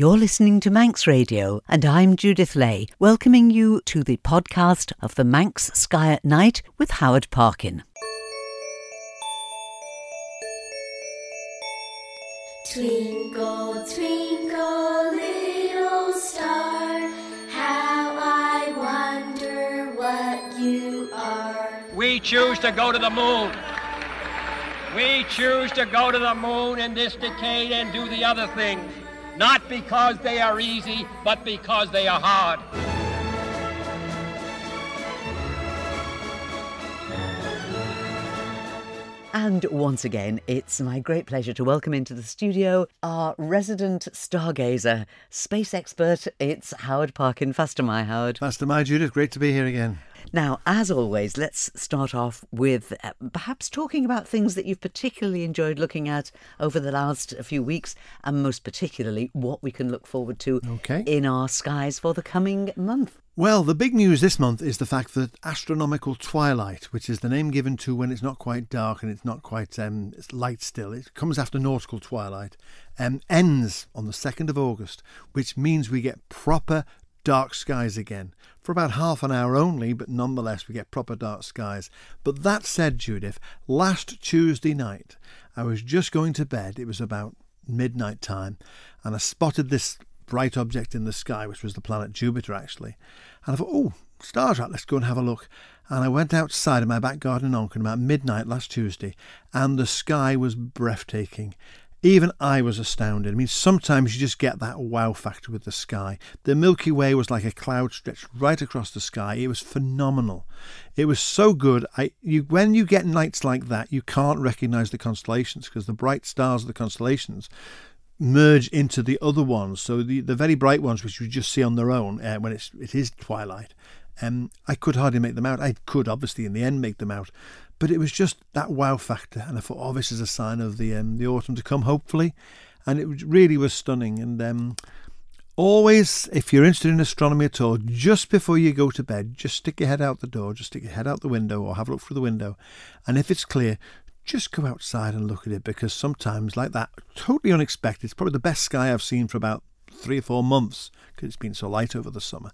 You're listening to Manx Radio, and I'm Judith Lay, welcoming you to the podcast of the Manx Sky at Night with Howard Parkin. Twinkle, twinkle, little star, how I wonder what you are. We choose to go to the moon. We choose to go to the moon in this decade and do the other things. Not because they are easy, but because they are hard. And once again, it's my great pleasure to welcome into the studio our resident stargazer, space expert. It's Howard Parkin. Faster, my Howard. Faster, my Judith. Great to be here again. Now, as always, let's start off with uh, perhaps talking about things that you've particularly enjoyed looking at over the last few weeks, and most particularly what we can look forward to Okay. in our skies for the coming month. Well, the big news this month is the fact that astronomical twilight, which is the name given to when it's not quite dark and it's not quite um, it's light still, it comes after nautical twilight, um, ends on the 2nd of August, which means we get proper dark skies again for about half an hour only, but nonetheless we get proper dark skies. But that said, Judith, last Tuesday night I was just going to bed. It was about midnight time, and I spotted this bright object in the sky, which was the planet Jupiter actually. And I thought, oh, stars out, let's go and have a look. And I went outside in my back garden in Onchan about midnight last Tuesday, and the sky was breathtaking. Even I was astounded. I mean, sometimes you just get that wow factor with the sky. The Milky Way was like a cloud stretched right across the sky. It was phenomenal. It was so good. I, you, when you get nights like that, you can't recognize the constellations because the bright stars of the constellations merge into the other ones. So the, the very bright ones, which you just see on their own uh, when it's it is twilight, um, I could hardly make them out. I could obviously in the end make them out, but it was just that wow factor, and I thought, oh, this is a sign of the um, the autumn to come, hopefully, and it really was stunning. And um, always, if you're interested in astronomy at all, just before you go to bed, just stick your head out the door, just stick your head out the window, or have a look through the window, and if it's clear, just go outside and look at it because sometimes, like that, totally unexpected. It's probably the best sky I've seen for about three or four months because it's been so light over the summer.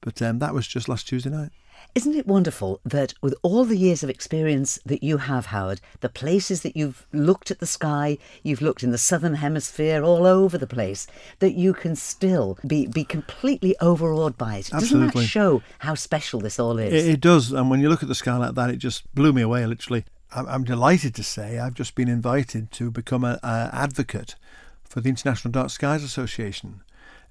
But um, that was just last Tuesday night. Isn't it wonderful that with all the years of experience that you have, Howard, the places that you've looked at the sky, you've looked in the southern hemisphere, all over the place, that you can still be, be completely overawed by it? Absolutely. Doesn't that show how special this all is? It, it does, and when you look at the sky like that, it just blew me away. Literally, I'm, I'm delighted to say I've just been invited to become an advocate for the International Dark Skies Association.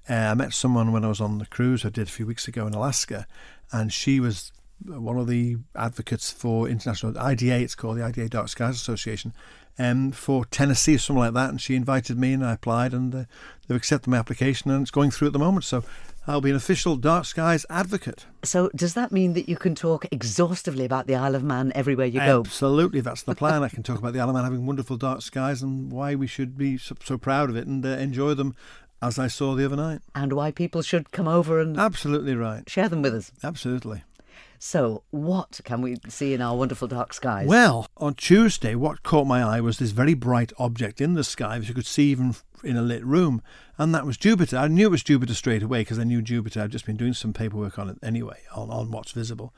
Uh, I met someone when I was on the cruise I did a few weeks ago in Alaska, and she was one of the advocates for international IDA. It's called the IDA Dark Skies Association, um, for Tennessee or something like that. And she invited me, and I applied, and uh, they've accepted my application, and it's going through at the moment. So I'll be an official dark skies advocate. So does that mean that you can talk exhaustively about the Isle of Man everywhere you go? Absolutely, that's the plan. I can talk about the Isle of Man having wonderful dark skies and why we should be so, so proud of it and uh, enjoy them as I saw the other night. And why people should come over and Absolutely right. share them with us. Absolutely. So, what can we see in our wonderful dark skies? Well, on Tuesday, what caught my eye was this very bright object in the sky, which you could see even in a lit room, and that was Jupiter. I knew it was Jupiter straight away because I knew Jupiter. I'd just been doing some paperwork on it anyway, on, on what's visible.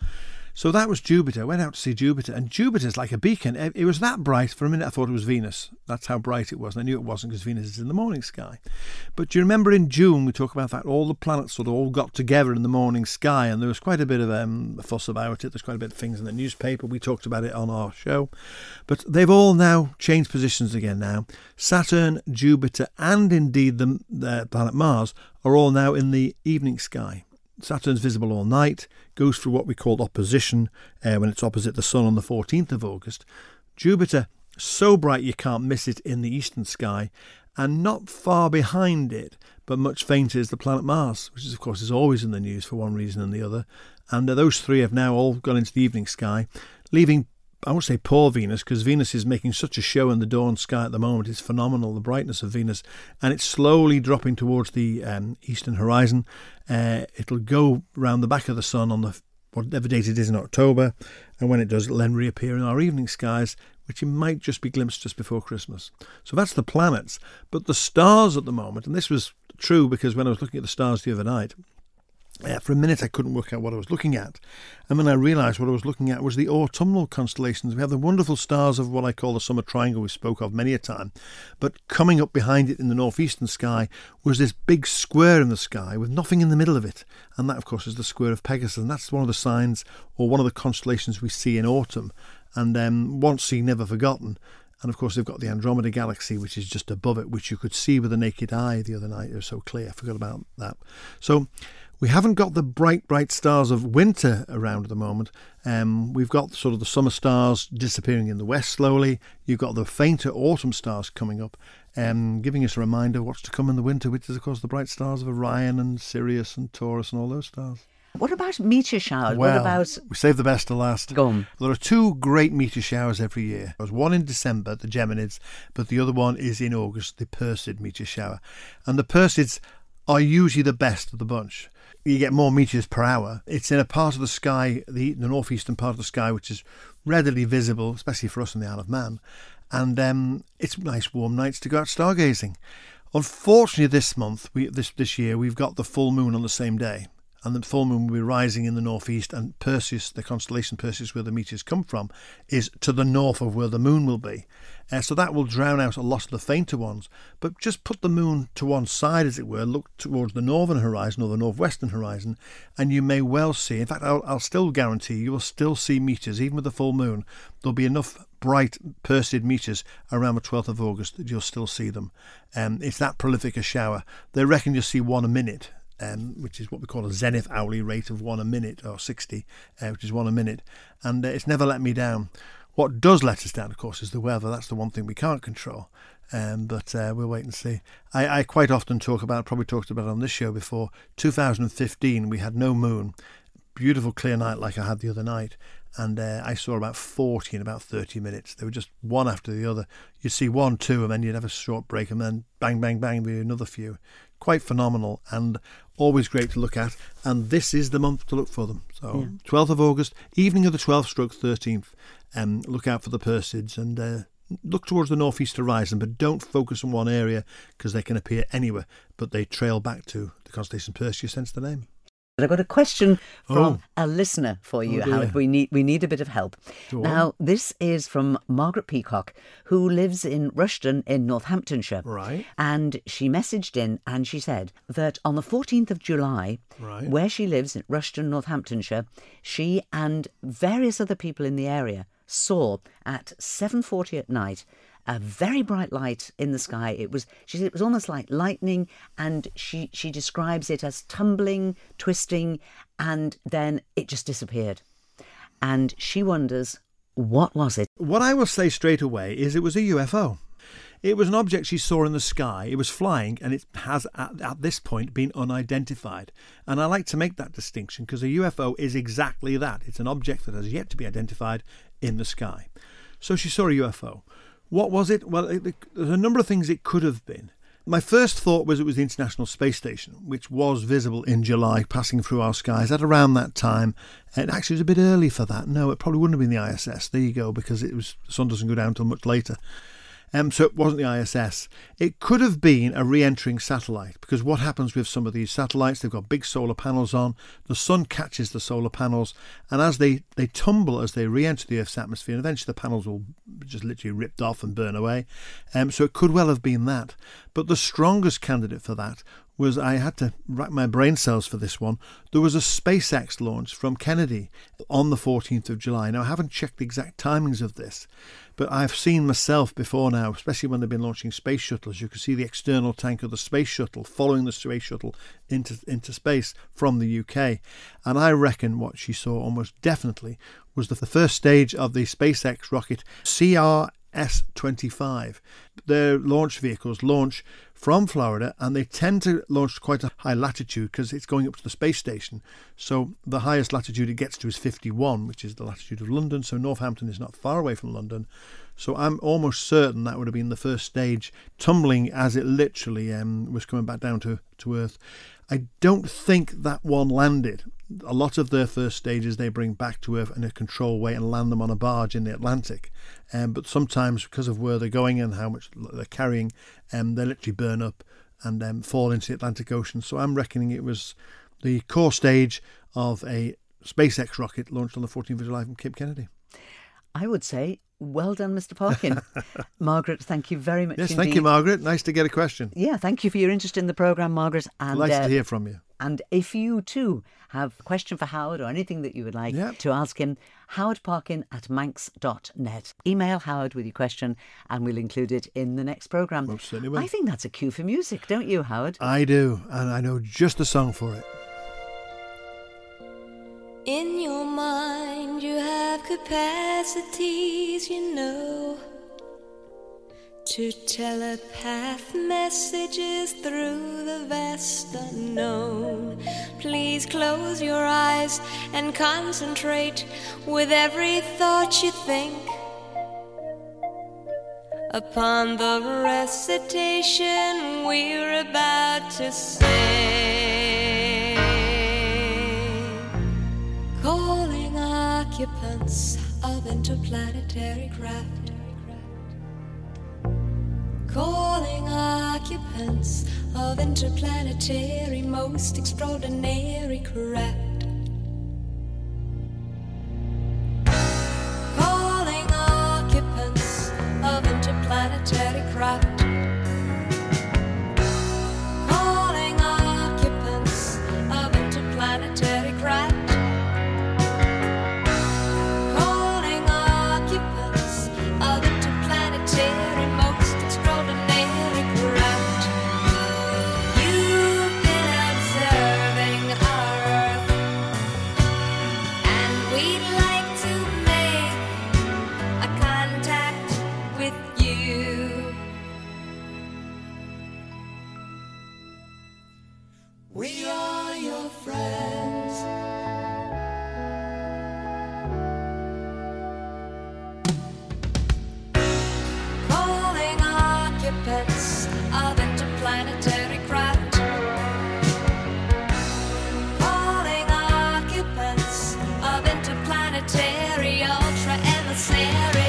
So that was Jupiter. I went out to see Jupiter, and Jupiter's like a beacon. It was that bright. For a minute, I thought it was Venus. That's how bright it was. And I knew it wasn't because Venus is in the morning sky. But do you remember in June, we talk about that all the planets sort of all got together in the morning sky, and there was quite a bit of um, fuss about it. There's quite a bit of things in the newspaper. We talked about it on our show. But they've all now changed positions again now. Saturn, Jupiter, and indeed the, the planet Mars are all now in the evening sky. Saturn's visible all night, goes through what we call opposition uh, when it's opposite the Sun on the 14th of August. Jupiter, so bright you can't miss it in the eastern sky, and not far behind it, but much fainter, is the planet Mars, which is, of course is always in the news for one reason and the other. And uh, those three have now all gone into the evening sky, leaving I won't say poor Venus because Venus is making such a show in the dawn sky at the moment. It's phenomenal, the brightness of Venus, and it's slowly dropping towards the um, eastern horizon. Uh, it'll go round the back of the sun on the whatever date it is in October, and when it does, it'll then reappear in our evening skies, which you might just be glimpsed just before Christmas. So that's the planets. But the stars at the moment, and this was true because when I was looking at the stars the other night, uh, for a minute, I couldn't work out what I was looking at. And then I realised what I was looking at was the autumnal constellations. We have the wonderful stars of what I call the summer triangle we spoke of many a time. But coming up behind it in the northeastern sky was this big square in the sky with nothing in the middle of it. And that, of course, is the square of Pegasus. And that's one of the signs or one of the constellations we see in autumn. And um, once seen, never forgotten. And of course, they've got the Andromeda Galaxy, which is just above it, which you could see with the naked eye the other night. It was so clear. I forgot about that. So, we haven't got the bright, bright stars of winter around at the moment. Um, we've got sort of the summer stars disappearing in the west slowly. You've got the fainter autumn stars coming up, um, giving us a reminder of what's to come in the winter, which is, of course, the bright stars of Orion and Sirius and Taurus and all those stars. What about meteor showers? Well, what about we save the best to last. Gone. on. There are two great meteor showers every year. There's one in December, the Geminids, but the other one is in August, the Perseid meteor shower. And the Perseids are usually the best of the bunch you get more meteors per hour. It's in a part of the sky, the, the northeastern part of the sky, which is readily visible, especially for us in the Isle of Man. And um, it's nice warm nights to go out stargazing. Unfortunately, this month, we, this this year, we've got the full moon on the same day and the full moon will be rising in the northeast, and Perseus, the constellation Perseus, where the meteors come from, is to the north of where the moon will be. Uh, so that will drown out a lot of the fainter ones. But just put the moon to one side, as it were, look towards the northern horizon or the northwestern horizon, and you may well see. In fact, I'll, I'll still guarantee you will still see meteors, even with the full moon. There'll be enough bright Perseid meteors around the 12th of August that you'll still see them. Um, it's that prolific a shower. They reckon you'll see one a minute um, which is what we call a zenith hourly rate of one a minute or 60, uh, which is one a minute. And uh, it's never let me down. What does let us down, of course, is the weather. That's the one thing we can't control. Um, but uh, we'll wait and see. I, I, quite often talk about, probably talked about on this show before, 2015, we had no moon. Beautiful clear night like I had the other night. And uh, I saw about 40 in about 30 minutes. They were just one after the other. You'd see one, two, and then you'd have a short break, and then bang, bang, bang, be another few quite phenomenal and always great to look at. And this is the month to look for them. So, yeah. 12th of August, evening of the 12th stroke 13th. Um, look out for the Perseids and uh, look towards the northeast horizon, but don't focus on one area because they can appear anywhere, but they trail back to the constellation Perseus, hence the name. I've got a question from oh. a listener for you, oh Howard. We need we need a bit of help. now, this is from Margaret Peacock, who lives in Rushton in Northamptonshire. Right. And she messaged in and she said that on the 14th of July, right. where she lives in Rushton, Northamptonshire, she and various other people in the area saw at 7:40 at night a very bright light in the sky. It was she said it was almost like lightning, and she she describes it as tumbling, twisting, and then it just disappeared. And she wonders what was it. What I will say straight away is it was a UFO. It was an object she saw in the sky. It was flying, and it has at, at this point been unidentified. And I like to make that distinction because a UFO is exactly that. It's an object that has yet to be identified in the sky. So she saw a UFO. What was it? Well, it, there's a number of things it could have been. My first thought was it was the International Space Station, which was visible in July, passing through our skies at around that time. It actually was a bit early for that. No, it probably wouldn't have been the ISS. There you go, because it was the sun doesn't go down until much later. Um, so it wasn't the ISS. It could have been a re entering satellite because what happens with some of these satellites, they've got big solar panels on. The sun catches the solar panels, and as they, they tumble as they re enter the Earth's atmosphere, and eventually the panels will just literally ripped off and burn away. Um, so it could well have been that. But the strongest candidate for that was I had to rack my brain cells for this one. There was a SpaceX launch from Kennedy on the 14th of July. Now, I haven't checked the exact timings of this, but I've seen myself before now, especially when they've been launching space shuttles. You can see the external tank of the space shuttle following the space shuttle into, into space from the UK. And I reckon what she saw almost definitely was the, first stage of the SpaceX rocket CRS 25. Their launch vehicles launch from Florida, and they tend to launch quite a high latitude because it's going up to the space station. So the highest latitude it gets to is 51, which is the latitude of London. So Northampton is not far away from London. So I'm almost certain that would have been the first stage, tumbling as it literally um, was coming back down to, to Earth. I don't think that one landed. A lot of their first stages they bring back to Earth in a control way and land them on a barge in the Atlantic. Um, but sometimes, because of where they're going and how much they're carrying, um, they literally burn up and um, fall into the Atlantic Ocean. So I'm reckoning it was the core stage of a SpaceX rocket launched on the 14th of July from Cape Kennedy. I would say, well done, Mr. Parkin. Margaret, thank you very much. Yes, indeed. thank you, Margaret. Nice to get a question. Yeah, thank you for your interest in the programme, Margaret. And nice uh, to hear from you. And if you too have a question for Howard or anything that you would like Yeah. to ask him, howardparkin at manx.net. Email Howard with your question and we'll include it in the next programme. Will. I think that's a cue for music, don't you, Howard? I do, and I know just the song for it. In your mind, you have capacities, you know, to telepath messages through the vast unknown. Please close your eyes and concentrate with every thought you think upon the recitation we're about to sing. Occupants of interplanetary craft. Calling occupants of interplanetary most extraordinary craft. Calling occupants of interplanetary craft. Emissaries.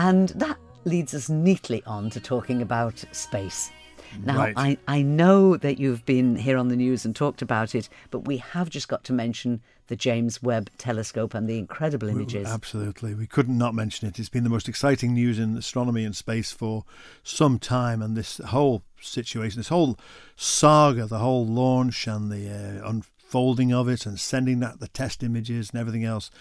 And that leads us neatly on to talking about space. Now, Right. I, I know that you've been here on the news and talked about it, but we have just got to mention the James Webb Telescope and the incredible images. Absolutely. We couldn't not mention it. It's been the most exciting news in astronomy and space for some time. And this whole situation, this whole saga, the whole launch and the uh, folding of it and sending that the test images and everything else.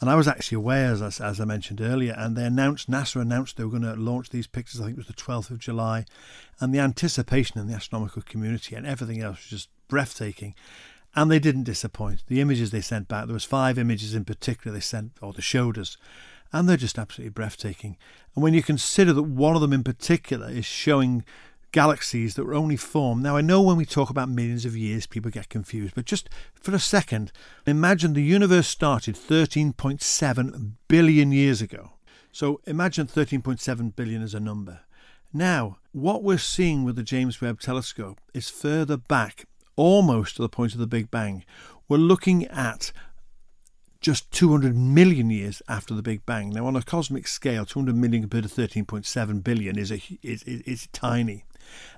And I was actually away, as as I mentioned earlier, and they announced, NASA announced they were going to launch these pictures, I think it was the 12th of July. And the anticipation in the astronomical community and everything else was just breathtaking. And they didn't disappoint. The images they sent back, there was five images in particular they sent, or they showed us, and they're just absolutely breathtaking. And when you consider that one of them in particular is showing galaxies that were only formed. Now, I know when we talk about millions of years, people get confused, but just for a second, imagine the universe started 13.7 billion years ago. So imagine 13.7 billion as a number. Now, what we're seeing with the James Webb Telescope is further back, almost to the point of the Big Bang. We're looking at just 200 million years after the Big Bang. Now, on a cosmic scale, 200 million compared to 13.7 billion is, a, is, is, is tiny.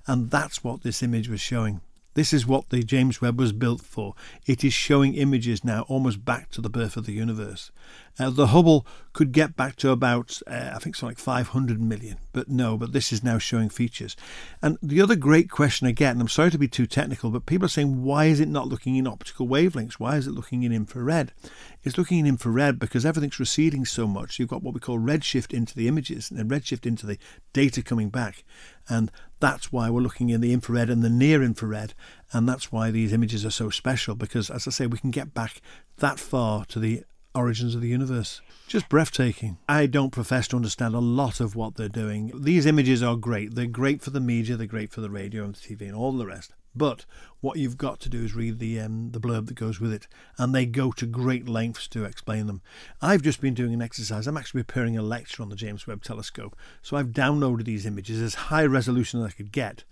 And that's what this image was showing. This is what the James Webb was built for. It is showing images now almost back to the birth of the universe. Uh, the Hubble could get back to about, uh, I think something like 500 million, but no, but this is now showing features. And the other great question get, and I'm sorry to be too technical, but people are saying, why is it not looking in optical wavelengths? Why is it looking in infrared? It's looking in infrared because everything's receding so much. You've got what we call redshift into the images and redshift into the data coming back. And that's why we're looking in the infrared and the near infrared. And that's why these images are so special because, as I say, we can get back that far to the origins of the universe. Just breathtaking. I don't profess to understand a lot of what they're doing. These images are great. They're great for the media, they're great for the radio and the TV and all the rest. But what you've got to do is read the um, the blurb that goes with it, and they go to great lengths to explain them. I've just been doing an exercise. I'm actually preparing a lecture on the James Webb Telescope, so I've downloaded these images as high resolution as I could get.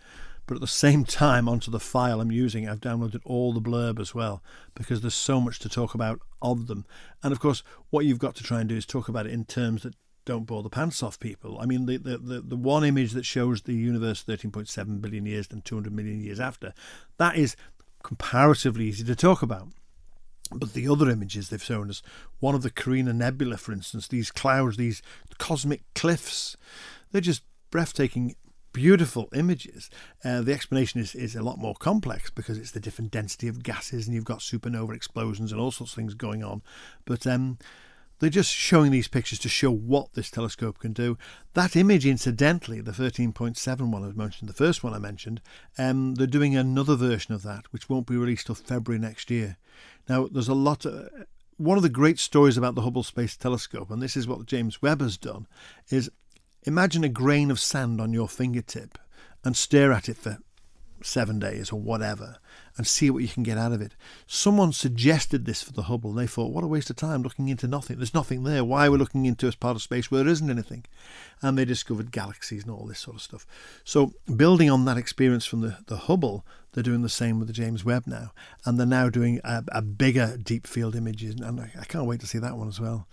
But at the same time, onto the file I'm using, I've downloaded all the blurb as well because there's so much to talk about of them. And of course, what you've got to try and do is talk about it in terms that don't bore the pants off people. I mean, the, the, the, the one image that shows the universe 13.7 billion years and 200 million years after, that is comparatively easy to talk about. But the other images they've shown us, one of the Carina Nebula, for instance, these clouds, these cosmic cliffs, they're just breathtaking, beautiful images. Uh, the explanation is, is a lot more complex because it's the different density of gases and you've got supernova explosions and all sorts of things going on. But um, they're just showing these pictures to show what this telescope can do. That image, incidentally, the 13.7 one I mentioned, the first one I mentioned, um, they're doing another version of that, which won't be released till February next year. Now, there's a lot. Of, one of the great stories about the Hubble Space Telescope, and this is what James Webb has done, is imagine a grain of sand on your fingertip and stare at it for seven days or whatever and see what you can get out of it. Someone suggested this for the Hubble. and They thought, what a waste of time looking into nothing. There's nothing there. Why are we looking into a part of space where there isn't anything? And they discovered galaxies and all this sort of stuff. So, building on that experience from the, the Hubble, they're doing the same with the James Webb now. And they're now doing a, a bigger deep field images. And I, I can't wait to see that one as well.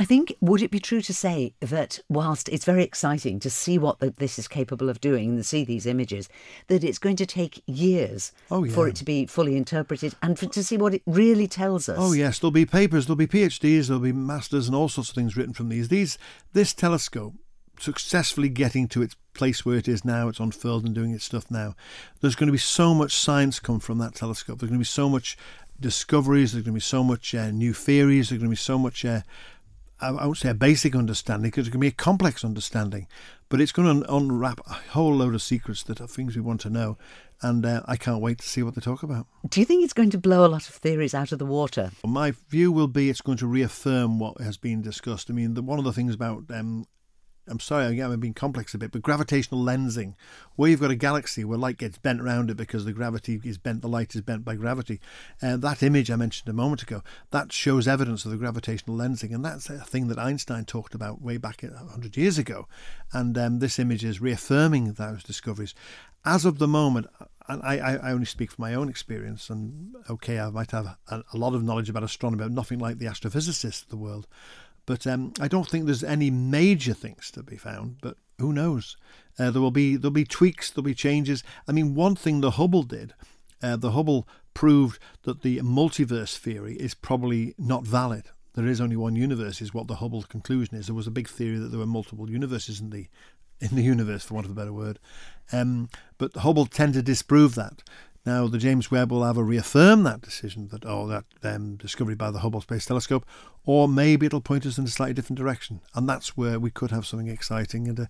I think, would it be true to say that whilst it's very exciting to see what the, this is capable of doing and see these images, that it's going to take years Oh, for it to be fully interpreted and for, to see what it really tells us? Oh yes, there'll be papers, there'll be PhDs, there'll be masters, and all sorts of things written from these. These this telescope successfully getting to its place where it is now, it's unfurled and doing its stuff now. There's going to be so much science come from that telescope. There's going to be so much discoveries. There's going to be so much uh, new theories. There's going to be so much. Uh, I won't say a basic understanding because it can be a complex understanding, but it's going to unwrap a whole load of secrets that are things we want to know, and uh, I can't wait to see what they talk about. Do you think it's going to blow a lot of theories out of the water? My view will be it's going to reaffirm what has been discussed. I mean, the, one of the things about um, I'm sorry, I'm being complex a bit, but gravitational lensing, where you've got a galaxy where light gets bent around it because the gravity is bent, the light is bent by gravity. Uh, that image I mentioned a moment ago, that shows evidence of the gravitational lensing, and that's a thing that Einstein talked about way back 100 years ago. And um, this image is reaffirming those discoveries. As of the moment, and I, I I only speak from my own experience, and okay, I might have a, a lot of knowledge about astronomy, but nothing like the astrophysicists of the world. But um, I don't think there's any major things to be found. But who knows? Uh, there will be there'll be tweaks, there'll be changes. I mean, one thing the Hubble did, uh, the Hubble proved that the multiverse theory is probably not valid. There is only one universe, is what the Hubble conclusion is. There was a big theory that there were multiple universes in the in the universe, for want of a better word. Um, but the Hubble tended to disprove that. Now, the James Webb will either reaffirm that decision, that oh, that um, discovery by the Hubble Space Telescope, or maybe it'll point us in a slightly different direction, and that's where we could have something exciting. And uh,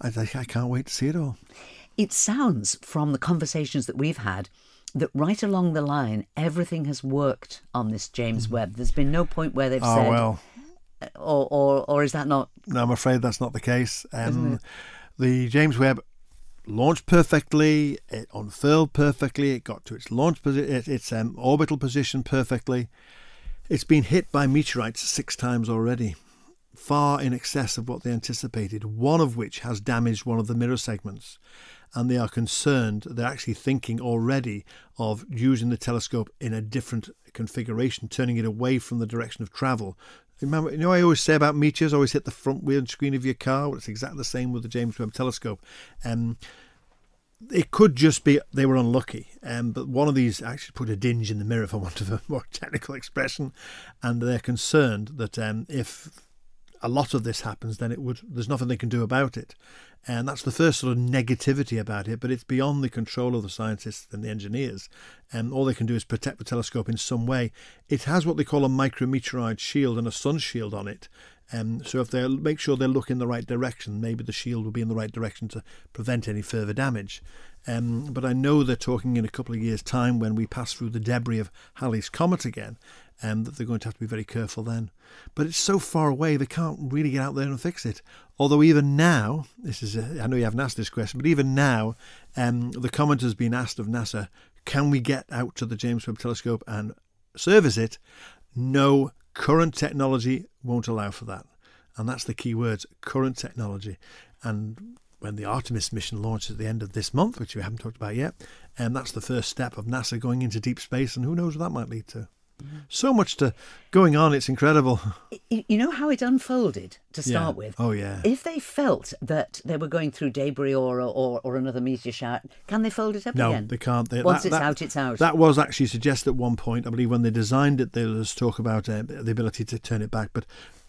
I, I can't wait to see it all. It sounds from the conversations that we've had that right along the line, everything has worked on this James Webb. There's been no point where they've Oh said, well, or, or, or is that not? no, I'm afraid that's not the case. Um, the James Webb launched perfectly, it unfurled perfectly, it got to its launch position, its um, orbital position perfectly. It's been hit by meteorites six times already, far in excess of what they anticipated, one of which has damaged one of the mirror segments. And they are concerned, they're actually thinking already of using the telescope in a different configuration, turning it away from the direction of travel. Remember, you know, I always say about meteors, always hit the front windscreen of your car. Well, it's exactly the same with the James Webb Telescope. Um, it could just be they were unlucky, um, but one of these actually put a dinge in the mirror, for want of a more technical expression, and they're concerned that um, if a lot of this happens, then it would there's nothing they can do about it, and that's the first sort of negativity about it. But it's beyond the control of the scientists and the engineers, and all they can do is protect the telescope in some way. It has what they call a micrometeorite shield and a sun shield on it. Um, so if they make sure they look in the right direction, maybe the shield will be in the right direction to prevent any further damage. Um, but I know they're talking in a couple of years' time when we pass through the debris of Halley's Comet again, um, that they're going to have to be very careful then. But it's so far away they can't really get out there and fix it. Although even now, this is a, I know you haven't asked this question, but even now, um, the comment has been asked of NASA, can we get out to the James Webb Telescope and service it? No, current technology won't allow for that. And that's the key words, current technology. And when the Artemis mission launches at the end of this month, which we haven't talked about yet, and that's the first step of NASA going into deep space, and who knows what that might lead to. So much to going on, it's incredible. You know how it unfolded to start Yeah. with? Oh, yeah. If they felt that they were going through debris or or, or another meteor shower, can they fold it up No, again? they can't. They, Once that- it's that- out, it's out. That was actually suggested at one point. I believe when they designed it, there was talk about uh, the ability to turn it back, but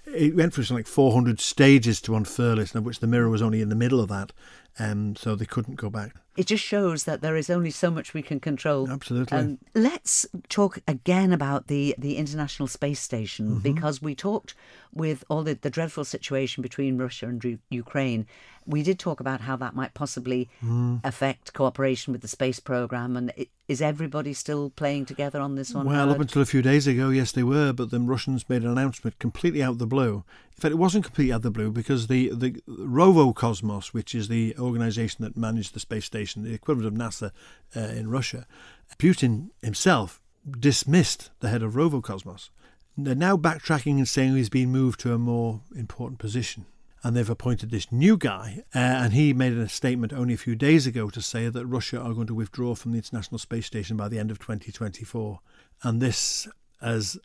it went through something like 400 stages to unfurl it, of which the mirror was only in the middle of that, um, so they couldn't go back. It just shows that there is only so much we can control. Absolutely. Um, let's talk again about the, the International Space Station Mm-hmm. because we talked with all the, the dreadful situation between Russia and Ru- Ukraine. We did talk about how that might possibly Mm. affect cooperation with the space program. And i- is everybody still playing together on this one? Well, Howard? up until a few days ago, yes, they were, but the Russians made an announcement completely out of the blue. In fact, it wasn't completely out of the blue because the, the Roscosmos, which is the organization that managed the space station, the equivalent of NASA uh, in Russia, Putin himself dismissed the head of Roscosmos. They're now backtracking and saying he's been moved to a more important position. And they've appointed this new guy, uh, and he made a statement only a few days ago to say that Russia are going to withdraw from the International Space Station by the end of 2024. And this has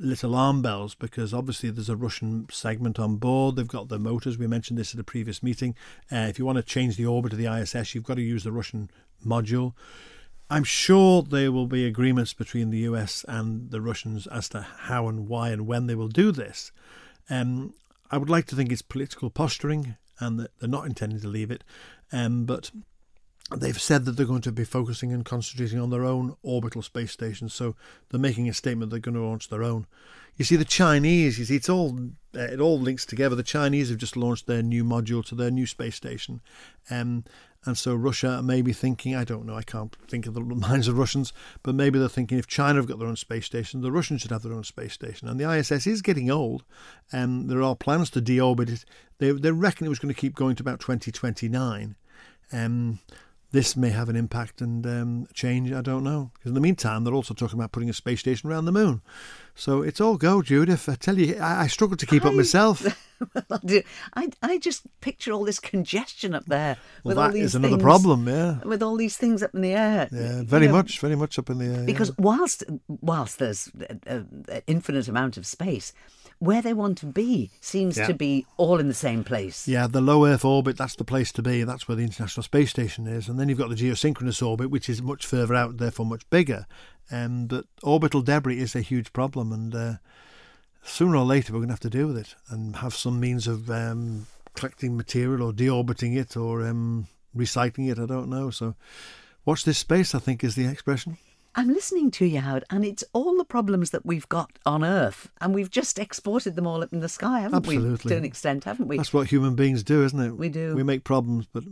lit alarm bells because obviously there's a Russian segment on board. They've got the motors. We mentioned this at a previous meeting. Uh, if you want to change the orbit of the ISS, you've got to use the Russian module. I'm sure there will be agreements between the US and the Russians as to how and why and when they will do this. Um, I would like to think it's political posturing and that they're not intending to leave it. Um, but they've said that they're going to be focusing and concentrating on their own orbital space station. So they're making a statement they're going to launch their own. You see, the Chinese, you see, it's all it all links together. The Chinese have just launched their new module to their new space station, um, and so Russia may be thinking, I don't know, I can't think of the minds of Russians, but maybe they're thinking if China have got their own space station, the Russians should have their own space station. And the ISS is getting old, and there are plans to deorbit it. They they reckon it was going to keep going to about 2029. Um, this may have an impact and um, change. I don't know. Because in the meantime, they're also talking about putting a space station around the moon. So it's all go, Judith. I tell you, I, I struggle to keep up I- myself. I, do- I, I just picture all this congestion up there. Well, with all these is another things- problem. Yeah, With all these things up in the air. yeah, You very know, much, very much up in the air. yeah. Because whilst whilst there's an infinite amount of space, where they want to be seems Yeah. to be all in the same place. Yeah, the low Earth orbit, that's the place to be. That's where the International Space Station is. And then you've got the geosynchronous orbit, which is much further out, therefore much bigger. Um, but orbital debris is a huge problem. And uh, sooner or later, we're going to have to deal with it and have some means of um, collecting material or deorbiting it or um, recycling it. I don't know. So Watch this space, I think, is the expression. I'm listening to you, Howard, and it's all the problems that we've got on Earth, and we've just exported them all up in the sky, haven't we? Absolutely. To an extent, haven't we? That's what human beings do, isn't it? We do. We make problems, but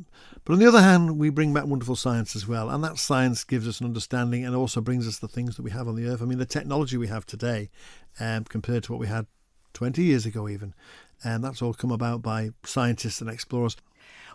but on the other hand, we bring back wonderful science as well, and that science gives us an understanding and also brings us the things that we have on the earth. I mean, the technology we have today, um, compared to what we had 20 years ago, even, and that's all come about by scientists and explorers.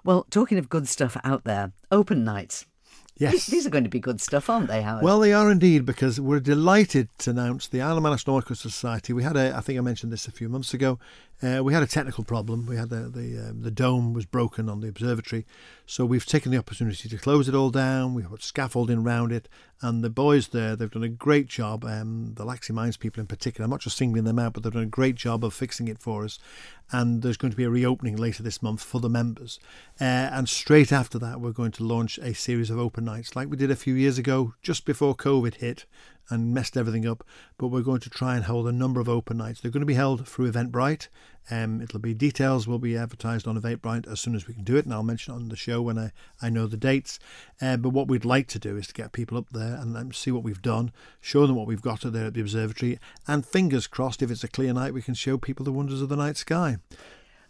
Well, talking of good stuff out there, open nights. Yes. These are going to be good stuff, aren't they, Howard? Well, they are indeed because we're delighted to announce the Isle of Man Astronomical Society. We had a, I think I mentioned this a few months ago. Uh, we had a technical problem. We had the the, um, the dome was broken on the observatory, so we've taken the opportunity to close it all down. We've put scaffolding around it, and the boys there they've done a great job. Um, the Laxey Mines people in particular. I'm not just singling them out, but they've done a great job of fixing it for us. And there's going to be a reopening later this month for the members. Uh, and straight after that, we're going to launch a series of open nights like we did a few years ago, just before COVID hit and messed everything up. But we're going to try and hold a number of open nights. They're going to be held through Eventbrite. Um, it'll be details will be advertised on Eventbrite as soon as we can do it, and I'll mention it on the show when I, I know the dates. Uh, but what we'd like to do is to get people up there and um, see what we've done, show them what we've got there at the observatory, and fingers crossed, if it's a clear night, we can show people the wonders of the night sky.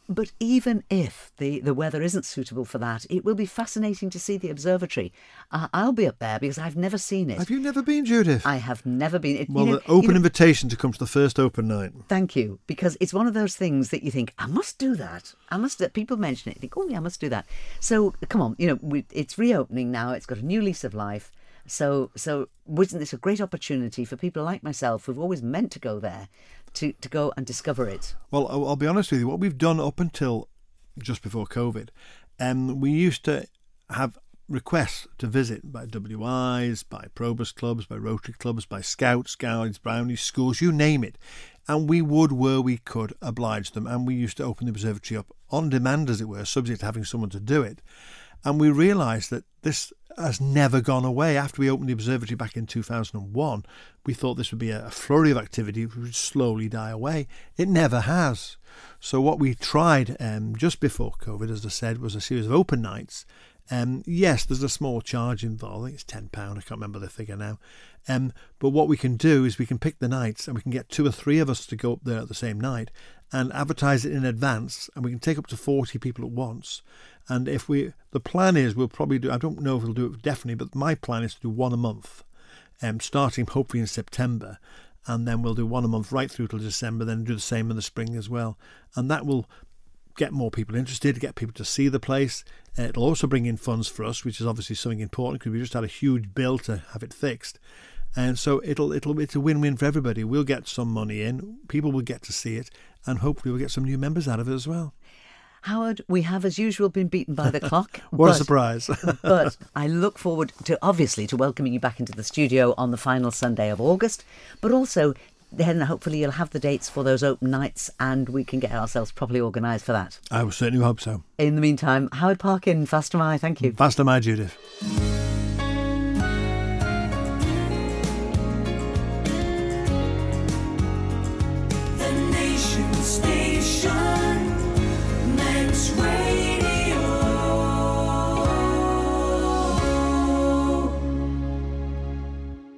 But even if the, the weather isn't suitable for that, it will be fascinating to see the observatory. Uh, I'll be up there because I've never seen it. Have you never been, Judith? I have never been. It, well, you know, an open you know- invitation to come to the first open night. Thank you, because it's one of those things that you think I must do that. I must. That people mention it, think, oh yeah, I must do that. So come on, you know, we, it's reopening now. It's got a new lease of life. So so wasn't this a great opportunity for people like myself who've always meant to go there, to to go and discover it? Well, I'll, be honest with you. What we've done up until just before COVID, um, we used to have requests to visit by WIs, by Probus clubs, by Rotary clubs, by Scouts, Guides, Brownies, schools, you name it. And we would, where we could, oblige them. And we used to open the observatory up on demand, as it were, subject to having someone to do it. And we realised that this has never gone away. After we opened the observatory back in 2001, we thought this would be a flurry of activity which would slowly die away. It never has. So, what we tried um, just before COVID, as I said, was a series of open nights. Um, yes, there's a small charge involved. I think it's ten pound. I can't remember the figure now. Um, but what we can do is we can pick the nights and we can get two or three of us to go up there at the same night and advertise it in advance, and we can take up to forty people at once. And if we, the plan is we'll probably do. I don't know if we'll do it definitely, but my plan is to do one a month, um, starting hopefully in September, and then we'll do one a month right through till December. Then do the same in the spring as well, and that will get more people interested, get people to see the place. Uh, it'll also bring in funds for us, which is obviously something important because we just had a huge bill to have it fixed. And so it'll it'll it's a win-win for everybody. We'll get some money in, people will get to see it, and hopefully we'll get some new members out of it as well. Howard, we have as usual been beaten by the clock. What a but- surprise! but I look forward to obviously to welcoming you back into the studio on the final Sunday of August, but also then hopefully you'll have the dates for those open nights and we can get ourselves properly organised for that. I certainly hope so. In the meantime, Howard Parkin, Faster My, thank you. Faster, my Judith.